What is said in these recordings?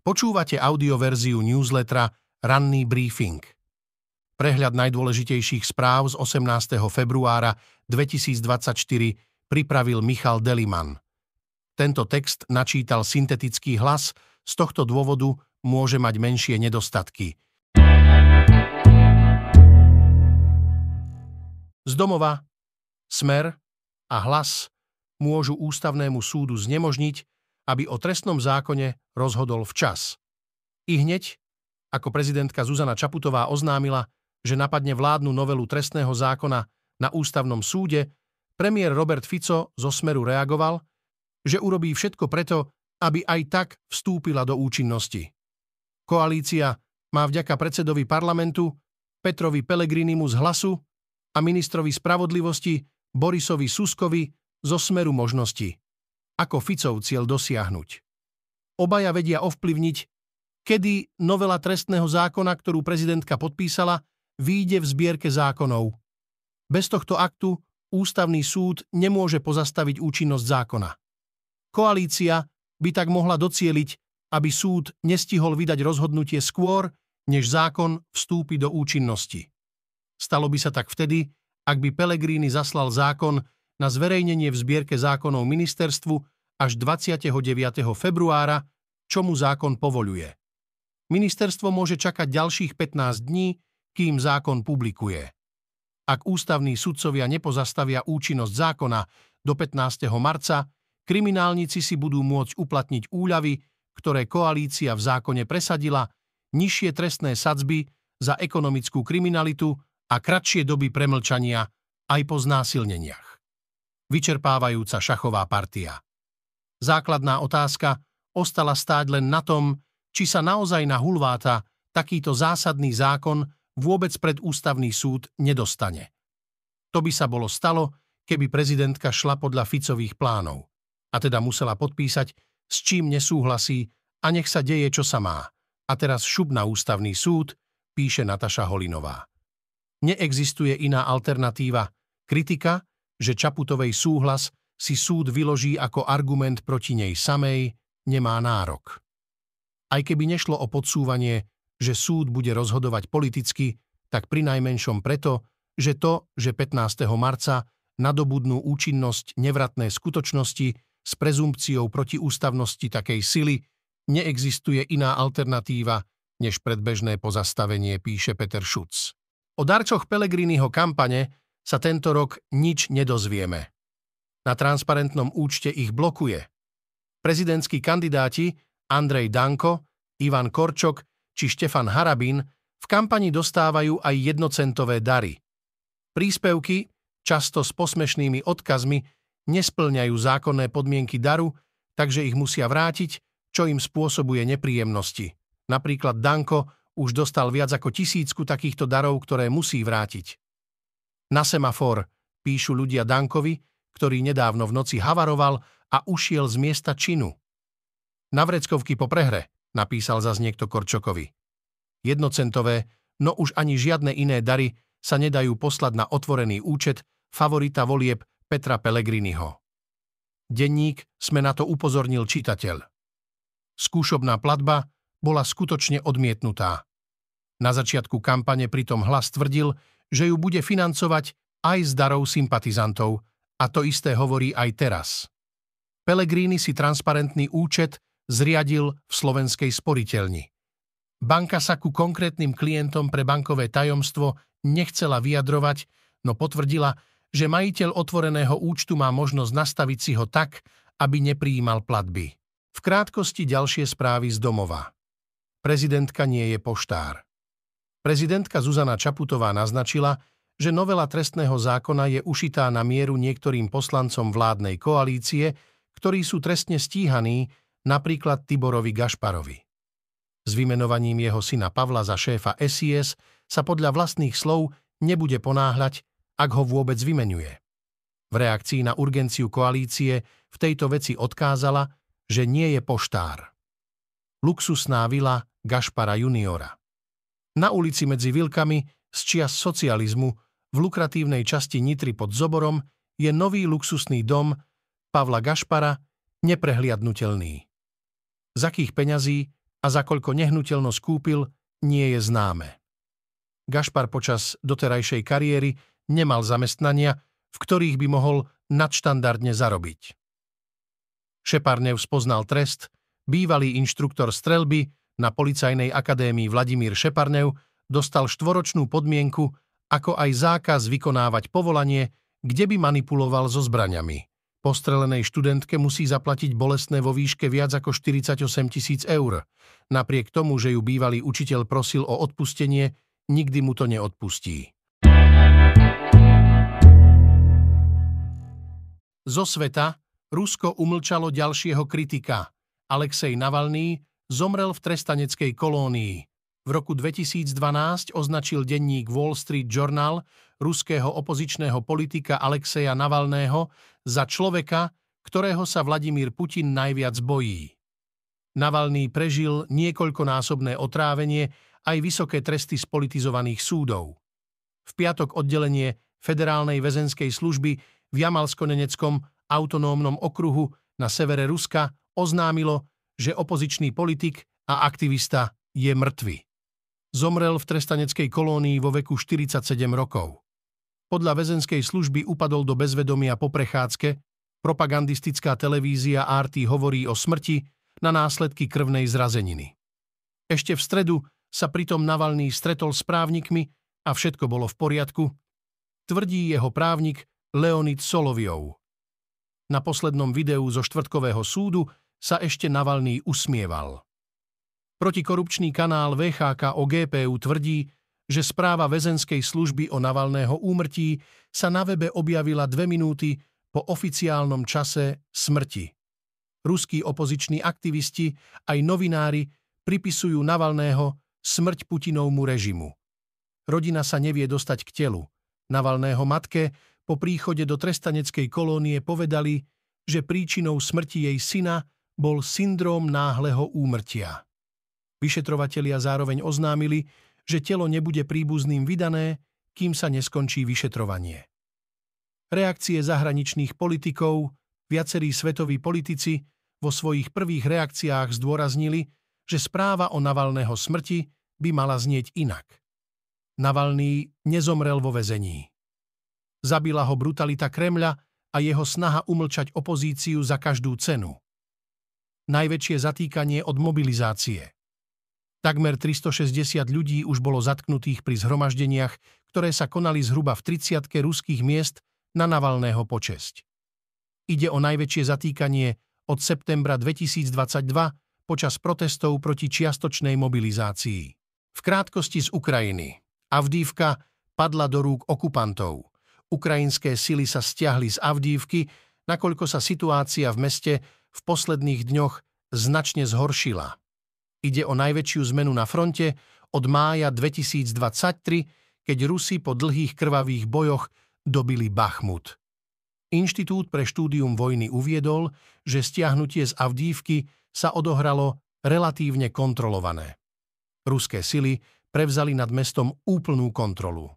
Počúvate audioverziu newslettera Ranný briefing. Prehľad najdôležitejších správ z 18. februára 2024 pripravil Michal Deliman. Tento text načítal syntetický hlas, z tohto dôvodu môže mať menšie nedostatky. Z domova, smer a hlas môžu ústavnému súdu znemožniť, aby o trestnom zákone rozhodol včas. I hneď, ako prezidentka Zuzana Čaputová oznámila, že napadne vládnu novelu trestného zákona na ústavnom súde, premiér Robert Fico zo Smeru reagoval, že urobí všetko preto, aby aj tak vstúpila do účinnosti. Koalícia má vďaka predsedovi parlamentu Petrovi Pelegrinimu z hlasu a ministrovi spravodlivosti Borisovi Suskovi zo Smeru možnosti ako Ficov cieľ dosiahnuť. Obaja vedia ovplyvniť, kedy novela trestného zákona, ktorú prezidentka podpísala, výjde v zbierke zákonov. Bez tohto aktu ústavný súd nemôže pozastaviť účinnosť zákona. Koalícia by tak mohla docieliť, aby súd nestihol vydať rozhodnutie skôr, než zákon vstúpi do účinnosti. Stalo by sa tak vtedy, ak by Pelegrini zaslal zákon na zverejnenie v zbierke zákonov ministerstvu až 29. februára, čo mu zákon povoluje. Ministerstvo môže čakať ďalších 15 dní, kým zákon publikuje. Ak ústavní sudcovia nepozastavia účinnosť zákona do 15. marca, kriminálnici si budú môcť uplatniť úľavy, ktoré koalícia v zákone presadila, nižšie trestné sadzby za ekonomickú kriminalitu a kratšie doby premlčania aj po znásilneniach vyčerpávajúca šachová partia. Základná otázka ostala stáť len na tom, či sa naozaj na Hulváta takýto zásadný zákon vôbec pred ústavný súd nedostane. To by sa bolo stalo, keby prezidentka šla podľa Ficových plánov, a teda musela podpísať, s čím nesúhlasí a nech sa deje, čo sa má. A teraz šup na ústavný súd, píše Nataša Holinová. Neexistuje iná alternatíva. Kritika že Čaputovej súhlas si súd vyloží ako argument proti nej samej, nemá nárok. Aj keby nešlo o podsúvanie, že súd bude rozhodovať politicky, tak pri najmenšom preto, že to, že 15. marca nadobudnú účinnosť nevratné skutočnosti s prezumpciou protiústavnosti takej sily, neexistuje iná alternatíva než predbežné pozastavenie, píše Peter Šuc. O darčoch Pelegriniho kampane sa tento rok nič nedozvieme. Na transparentnom účte ich blokuje. Prezidentskí kandidáti Andrej Danko, Ivan Korčok či Štefan Harabín v kampani dostávajú aj jednocentové dary. Príspevky, často s posmešnými odkazmi, nesplňajú zákonné podmienky daru, takže ich musia vrátiť, čo im spôsobuje nepríjemnosti. Napríklad Danko už dostal viac ako tisícku takýchto darov, ktoré musí vrátiť. Na semafor píšu ľudia Dankovi, ktorý nedávno v noci havaroval a ušiel z miesta činu. Na vreckovky po prehre, napísal zas niekto Korčokovi. Jednocentové, no už ani žiadne iné dary sa nedajú poslať na otvorený účet favorita volieb Petra Pellegriniho. Denník sme na to upozornil čitateľ. Skúšobná platba bola skutočne odmietnutá. Na začiatku kampane pritom hlas tvrdil, že ju bude financovať aj z darov sympatizantov a to isté hovorí aj teraz. Pelegrini si transparentný účet zriadil v slovenskej sporiteľni. Banka sa ku konkrétnym klientom pre bankové tajomstvo nechcela vyjadrovať, no potvrdila, že majiteľ otvoreného účtu má možnosť nastaviť si ho tak, aby nepríjimal platby. V krátkosti ďalšie správy z domova. Prezidentka nie je poštár. Prezidentka Zuzana Čaputová naznačila, že novela trestného zákona je ušitá na mieru niektorým poslancom vládnej koalície, ktorí sú trestne stíhaní, napríklad Tiborovi Gašparovi. S vymenovaním jeho syna Pavla za šéfa SIS sa podľa vlastných slov nebude ponáhľať, ak ho vôbec vymenuje. V reakcii na urgenciu koalície v tejto veci odkázala, že nie je poštár. Luxusná vila Gašpara juniora. Na ulici medzi Vilkami z čias socializmu v lukratívnej časti Nitry pod Zoborom je nový luxusný dom Pavla Gašpara neprehliadnutelný. Z akých peňazí a za koľko nehnuteľnosť kúpil, nie je známe. Gašpar počas doterajšej kariéry nemal zamestnania, v ktorých by mohol nadštandardne zarobiť. Šeparnev spoznal trest, bývalý inštruktor strelby na Policajnej akadémii Vladimír Šeparnev dostal štvoročnú podmienku ako aj zákaz vykonávať povolanie, kde by manipuloval so zbraňami. Postrelenej študentke musí zaplatiť bolestné vo výške viac ako 48 tisíc eur. Napriek tomu, že ju bývalý učiteľ prosil o odpustenie, nikdy mu to neodpustí. Zo sveta Rusko umlčalo ďalšieho kritika. Alexej Navalný zomrel v trestaneckej kolónii. V roku 2012 označil denník Wall Street Journal ruského opozičného politika Alexeja Navalného za človeka, ktorého sa Vladimír Putin najviac bojí. Navalný prežil niekoľkonásobné otrávenie aj vysoké tresty z politizovaných súdov. V piatok oddelenie Federálnej väzenskej služby v Jamalsko-Neneckom autonómnom okruhu na severe Ruska oznámilo, že opozičný politik a aktivista je mŕtvy. Zomrel v trestaneckej kolónii vo veku 47 rokov. Podľa väzenskej služby upadol do bezvedomia po prechádzke, propagandistická televízia RT hovorí o smrti na následky krvnej zrazeniny. Ešte v stredu sa pritom Navalný stretol s právnikmi a všetko bolo v poriadku, tvrdí jeho právnik Leonid Soloviov. Na poslednom videu zo štvrtkového súdu sa ešte Navalný usmieval. Protikorupčný kanál VHK o GPU tvrdí, že správa väzenskej služby o Navalného úmrtí sa na webe objavila dve minúty po oficiálnom čase smrti. Ruskí opoziční aktivisti aj novinári pripisujú Navalného smrť Putinovmu režimu. Rodina sa nevie dostať k telu. Navalného matke po príchode do trestaneckej kolónie povedali, že príčinou smrti jej syna bol syndróm náhleho úmrtia. Vyšetrovatelia zároveň oznámili, že telo nebude príbuzným vydané, kým sa neskončí vyšetrovanie. Reakcie zahraničných politikov, viacerí svetoví politici vo svojich prvých reakciách zdôraznili, že správa o Navalného smrti by mala znieť inak. Navalný nezomrel vo vezení. Zabila ho brutalita Kremľa a jeho snaha umlčať opozíciu za každú cenu. Najväčšie zatýkanie od mobilizácie – Takmer 360 ľudí už bolo zatknutých pri zhromaždeniach, ktoré sa konali zhruba v 30 ruských miest na Navalného počesť. Ide o najväčšie zatýkanie od septembra 2022 počas protestov proti čiastočnej mobilizácii. V krátkosti z Ukrajiny. Avdívka padla do rúk okupantov. Ukrajinské sily sa stiahli z Avdívky, nakoľko sa situácia v meste v posledných dňoch značne zhoršila. Ide o najväčšiu zmenu na fronte od mája 2023, keď Rusi po dlhých krvavých bojoch dobili Bachmut. Inštitút pre štúdium vojny uviedol, že stiahnutie z Avdívky sa odohralo relatívne kontrolované. Ruské sily prevzali nad mestom úplnú kontrolu.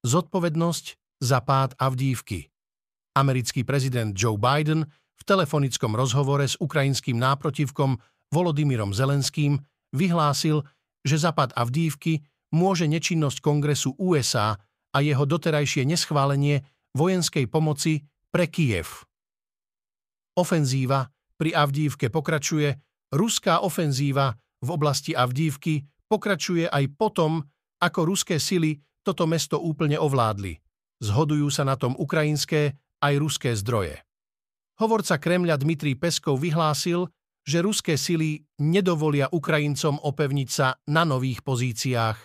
Zodpovednosť za pád Avdívky. Americký prezident Joe Biden v telefonickom rozhovore s ukrajinským náprotivkom Volodymyrom Zelenským vyhlásil, že zapad Avdívky môže nečinnosť Kongresu USA a jeho doterajšie neschválenie vojenskej pomoci pre Kiev. Ofenzíva pri Avdívke pokračuje, ruská ofenzíva v oblasti Avdívky pokračuje aj potom, ako ruské sily toto mesto úplne ovládli. Zhodujú sa na tom ukrajinské aj ruské zdroje. Hovorca Kremľa Dmitrij Peskov vyhlásil, že ruské sily nedovolia Ukrajincom opevniť sa na nových pozíciách.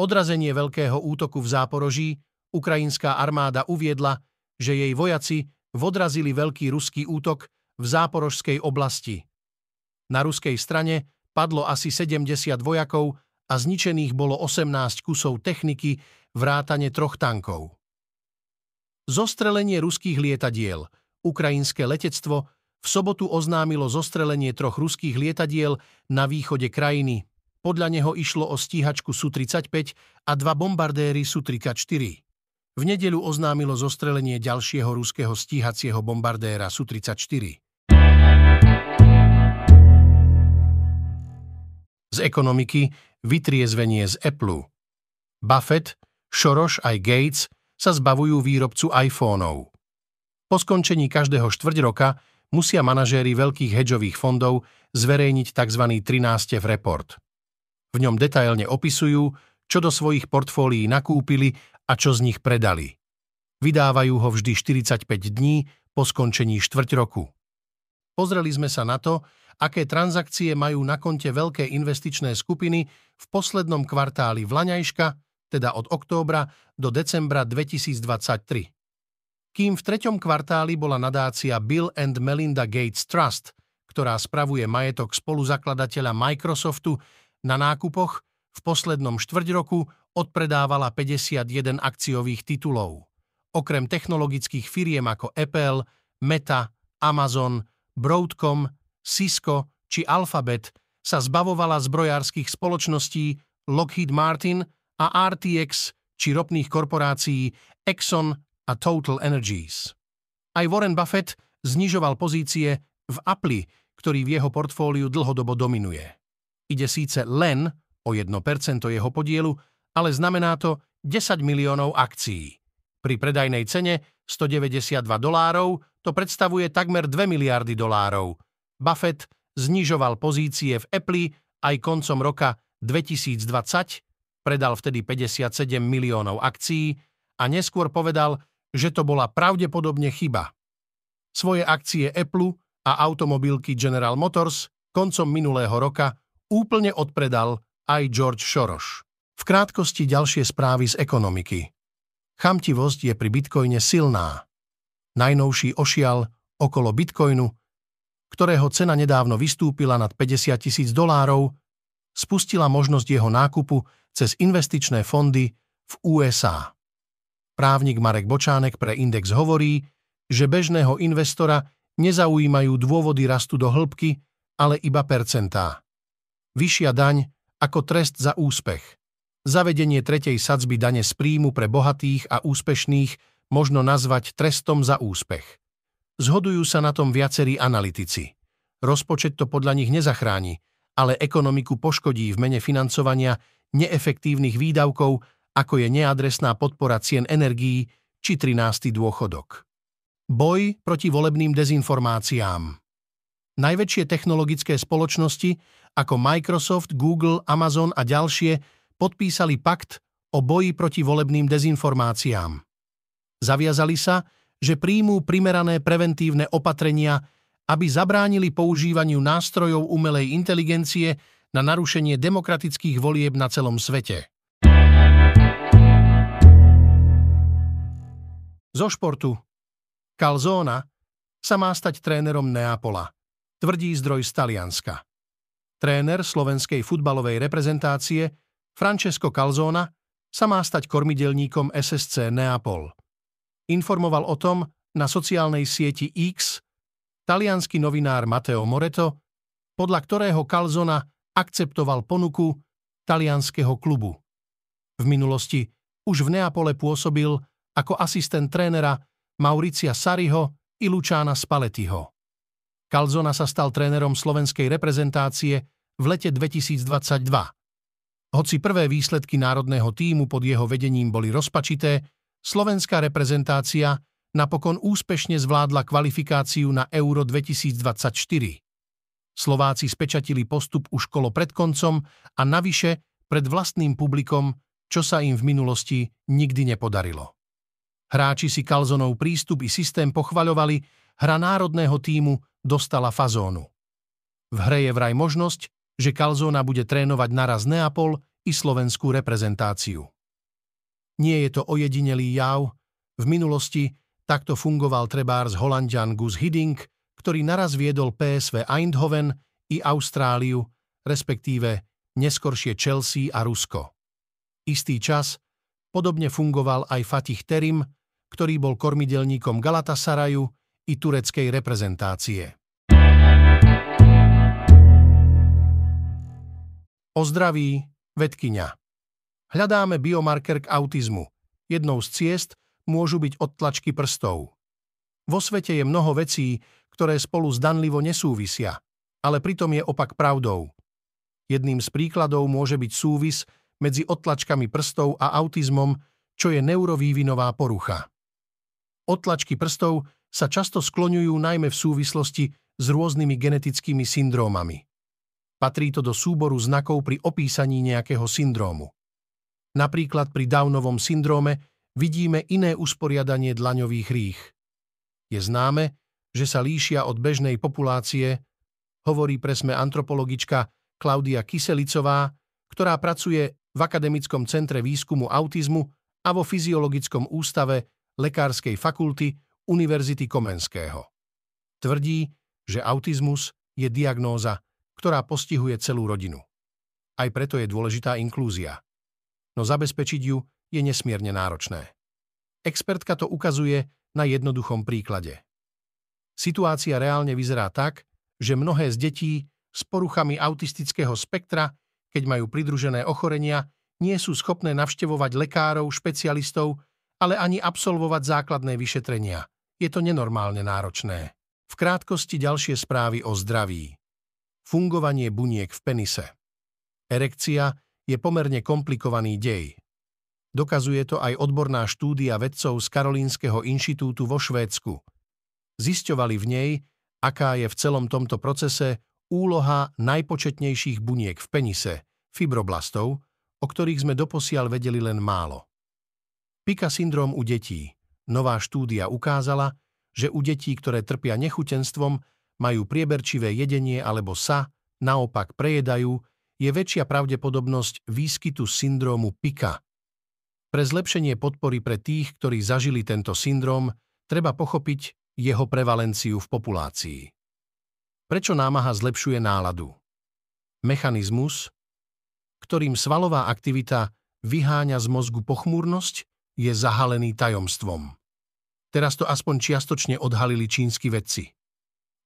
Odrazenie veľkého útoku v Záporoží ukrajinská armáda uviedla, že jej vojaci vodrazili veľký ruský útok v záporožskej oblasti. Na ruskej strane padlo asi 70 vojakov a zničených bolo 18 kusov techniky vrátane troch tankov. Zostrelenie ruských lietadiel, ukrajinské letectvo v sobotu oznámilo zostrelenie troch ruských lietadiel na východe krajiny. Podľa neho išlo o stíhačku Su-35 a dva bombardéry Su-34. V nedeľu oznámilo zostrelenie ďalšieho ruského stíhacieho bombardéra Su-34. z ekonomiky vytriezvenie z Apple. Buffett, Soros aj Gates sa zbavujú výrobcu iPhoneov. Po skončení každého štvrť roka musia manažéri veľkých hedžových fondov zverejniť tzv. 13 report. V ňom detailne opisujú, čo do svojich portfólií nakúpili a čo z nich predali. Vydávajú ho vždy 45 dní po skončení štvrť roku. Pozreli sme sa na to, aké transakcie majú na konte veľké investičné skupiny v poslednom kvartáli Vlaňajška, teda od októbra do decembra 2023. Kým v treťom kvartáli bola nadácia Bill and Melinda Gates Trust, ktorá spravuje majetok spoluzakladateľa Microsoftu, na nákupoch v poslednom štvrť roku odpredávala 51 akciových titulov. Okrem technologických firiem ako Apple, Meta, Amazon, Broadcom, Cisco či Alphabet sa zbavovala zbrojárskych spoločností Lockheed Martin a RTX či ropných korporácií Exxon a Total Energies. Aj Warren Buffett znižoval pozície v Apple, ktorý v jeho portfóliu dlhodobo dominuje. Ide síce len o 1% jeho podielu, ale znamená to 10 miliónov akcií. Pri predajnej cene 192 dolárov to predstavuje takmer 2 miliardy dolárov – Buffett znižoval pozície v Apple aj koncom roka 2020, predal vtedy 57 miliónov akcií a neskôr povedal, že to bola pravdepodobne chyba. Svoje akcie Apple a automobilky General Motors koncom minulého roka úplne odpredal aj George Soros. V krátkosti ďalšie správy z ekonomiky. Chamtivosť je pri bitcoine silná. Najnovší ošial okolo bitcoinu ktorého cena nedávno vystúpila nad 50 tisíc dolárov, spustila možnosť jeho nákupu cez investičné fondy v USA. Právnik Marek Bočánek pre Index hovorí, že bežného investora nezaujímajú dôvody rastu do hĺbky, ale iba percentá. Vyššia daň ako trest za úspech. Zavedenie tretej sadzby dane z príjmu pre bohatých a úspešných možno nazvať trestom za úspech. Zhodujú sa na tom viacerí analytici. Rozpočet to podľa nich nezachráni, ale ekonomiku poškodí v mene financovania neefektívnych výdavkov, ako je neadresná podpora cien energií či 13. dôchodok. Boj proti volebným dezinformáciám. Najväčšie technologické spoločnosti ako Microsoft, Google, Amazon a ďalšie podpísali pakt o boji proti volebným dezinformáciám. Zaviazali sa, že príjmú primerané preventívne opatrenia, aby zabránili používaniu nástrojov umelej inteligencie na narušenie demokratických volieb na celom svete. Zo športu. Calzona sa má stať trénerom Neapola, tvrdí zdroj z Talianska. Tréner slovenskej futbalovej reprezentácie Francesco Calzona sa má stať kormidelníkom SSC Neapol informoval o tom na sociálnej sieti X talianský novinár Matteo Moreto, podľa ktorého Calzona akceptoval ponuku talianského klubu. V minulosti už v Neapole pôsobil ako asistent trénera Mauricia Sariho i Lučána Spaletiho. Calzona sa stal trénerom slovenskej reprezentácie v lete 2022. Hoci prvé výsledky národného týmu pod jeho vedením boli rozpačité, slovenská reprezentácia napokon úspešne zvládla kvalifikáciu na Euro 2024. Slováci spečatili postup už kolo pred koncom a navyše pred vlastným publikom, čo sa im v minulosti nikdy nepodarilo. Hráči si Kalzonov prístup i systém pochvaľovali, hra národného týmu dostala fazónu. V hre je vraj možnosť, že Kalzona bude trénovať naraz Neapol i slovenskú reprezentáciu. Nie je to ojedinelý jav. V minulosti takto fungoval trebárs Holandian Gus Hiddink, ktorý naraz viedol PSV Eindhoven i Austráliu, respektíve neskoršie Chelsea a Rusko. Istý čas podobne fungoval aj Fatih Terim, ktorý bol kormidelníkom Galatasaraju i tureckej reprezentácie. O zdraví vedkyňa. Hľadáme biomarker k autizmu. Jednou z ciest môžu byť odtlačky prstov. Vo svete je mnoho vecí, ktoré spolu zdanlivo nesúvisia, ale pritom je opak pravdou. Jedným z príkladov môže byť súvis medzi odtlačkami prstov a autizmom, čo je neurovývinová porucha. Odtlačky prstov sa často skloňujú najmä v súvislosti s rôznymi genetickými syndrómami. Patrí to do súboru znakov pri opísaní nejakého syndrómu. Napríklad pri Downovom syndróme vidíme iné usporiadanie dlaňových rých. Je známe, že sa líšia od bežnej populácie, hovorí presme antropologička Klaudia Kyselicová, ktorá pracuje v Akademickom centre výskumu autizmu a vo Fyziologickom ústave Lekárskej fakulty Univerzity Komenského. Tvrdí, že autizmus je diagnóza, ktorá postihuje celú rodinu. Aj preto je dôležitá inklúzia. No zabezpečiť ju je nesmierne náročné. Expertka to ukazuje na jednoduchom príklade. Situácia reálne vyzerá tak, že mnohé z detí s poruchami autistického spektra, keď majú pridružené ochorenia, nie sú schopné navštevovať lekárov, špecialistov, ale ani absolvovať základné vyšetrenia. Je to nenormálne náročné. V krátkosti ďalšie správy o zdraví. Fungovanie buniek v penise. Erekcia je pomerne komplikovaný dej. Dokazuje to aj odborná štúdia vedcov z Karolínskeho inštitútu vo Švédsku. Zisťovali v nej, aká je v celom tomto procese úloha najpočetnejších buniek v penise, fibroblastov, o ktorých sme doposiaľ vedeli len málo. Pika syndrom u detí. Nová štúdia ukázala, že u detí, ktoré trpia nechutenstvom, majú prieberčivé jedenie alebo sa, naopak prejedajú, je väčšia pravdepodobnosť výskytu syndrómu Pika – pre zlepšenie podpory pre tých, ktorí zažili tento syndrom, treba pochopiť jeho prevalenciu v populácii. Prečo námaha zlepšuje náladu? Mechanizmus, ktorým svalová aktivita vyháňa z mozgu pochmúrnosť, je zahalený tajomstvom. Teraz to aspoň čiastočne odhalili čínsky vedci.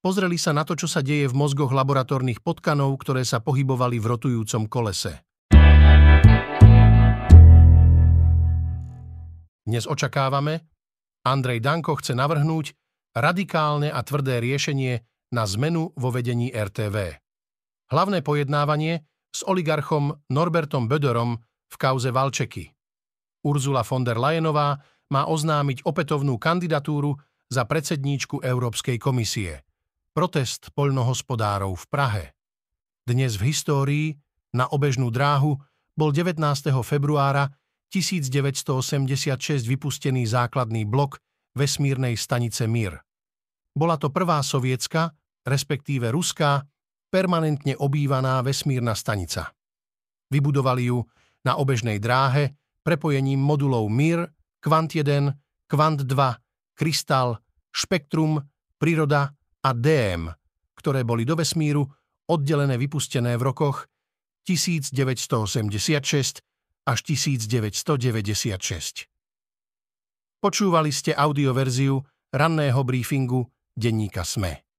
Pozreli sa na to, čo sa deje v mozgoch laboratórnych potkanov, ktoré sa pohybovali v rotujúcom kolese. Dnes očakávame, Andrej Danko chce navrhnúť radikálne a tvrdé riešenie na zmenu vo vedení RTV. Hlavné pojednávanie s oligarchom Norbertom Böderom v kauze Valčeky. Urzula von der Leyenová má oznámiť opätovnú kandidatúru za predsedníčku Európskej komisie. Protest poľnohospodárov v Prahe. Dnes v histórii na obežnú dráhu bol 19. februára 1986 vypustený základný blok vesmírnej stanice Mir. Bola to prvá sovietská, respektíve ruská, permanentne obývaná vesmírna stanica. Vybudovali ju na obežnej dráhe prepojením modulov Mir, Kvant 1, Kvant 2, Krystal, Spektrum, Príroda a DM, ktoré boli do vesmíru oddelené vypustené v rokoch 1986 až 1996. Počúvali ste audioverziu ranného briefingu denníka SME.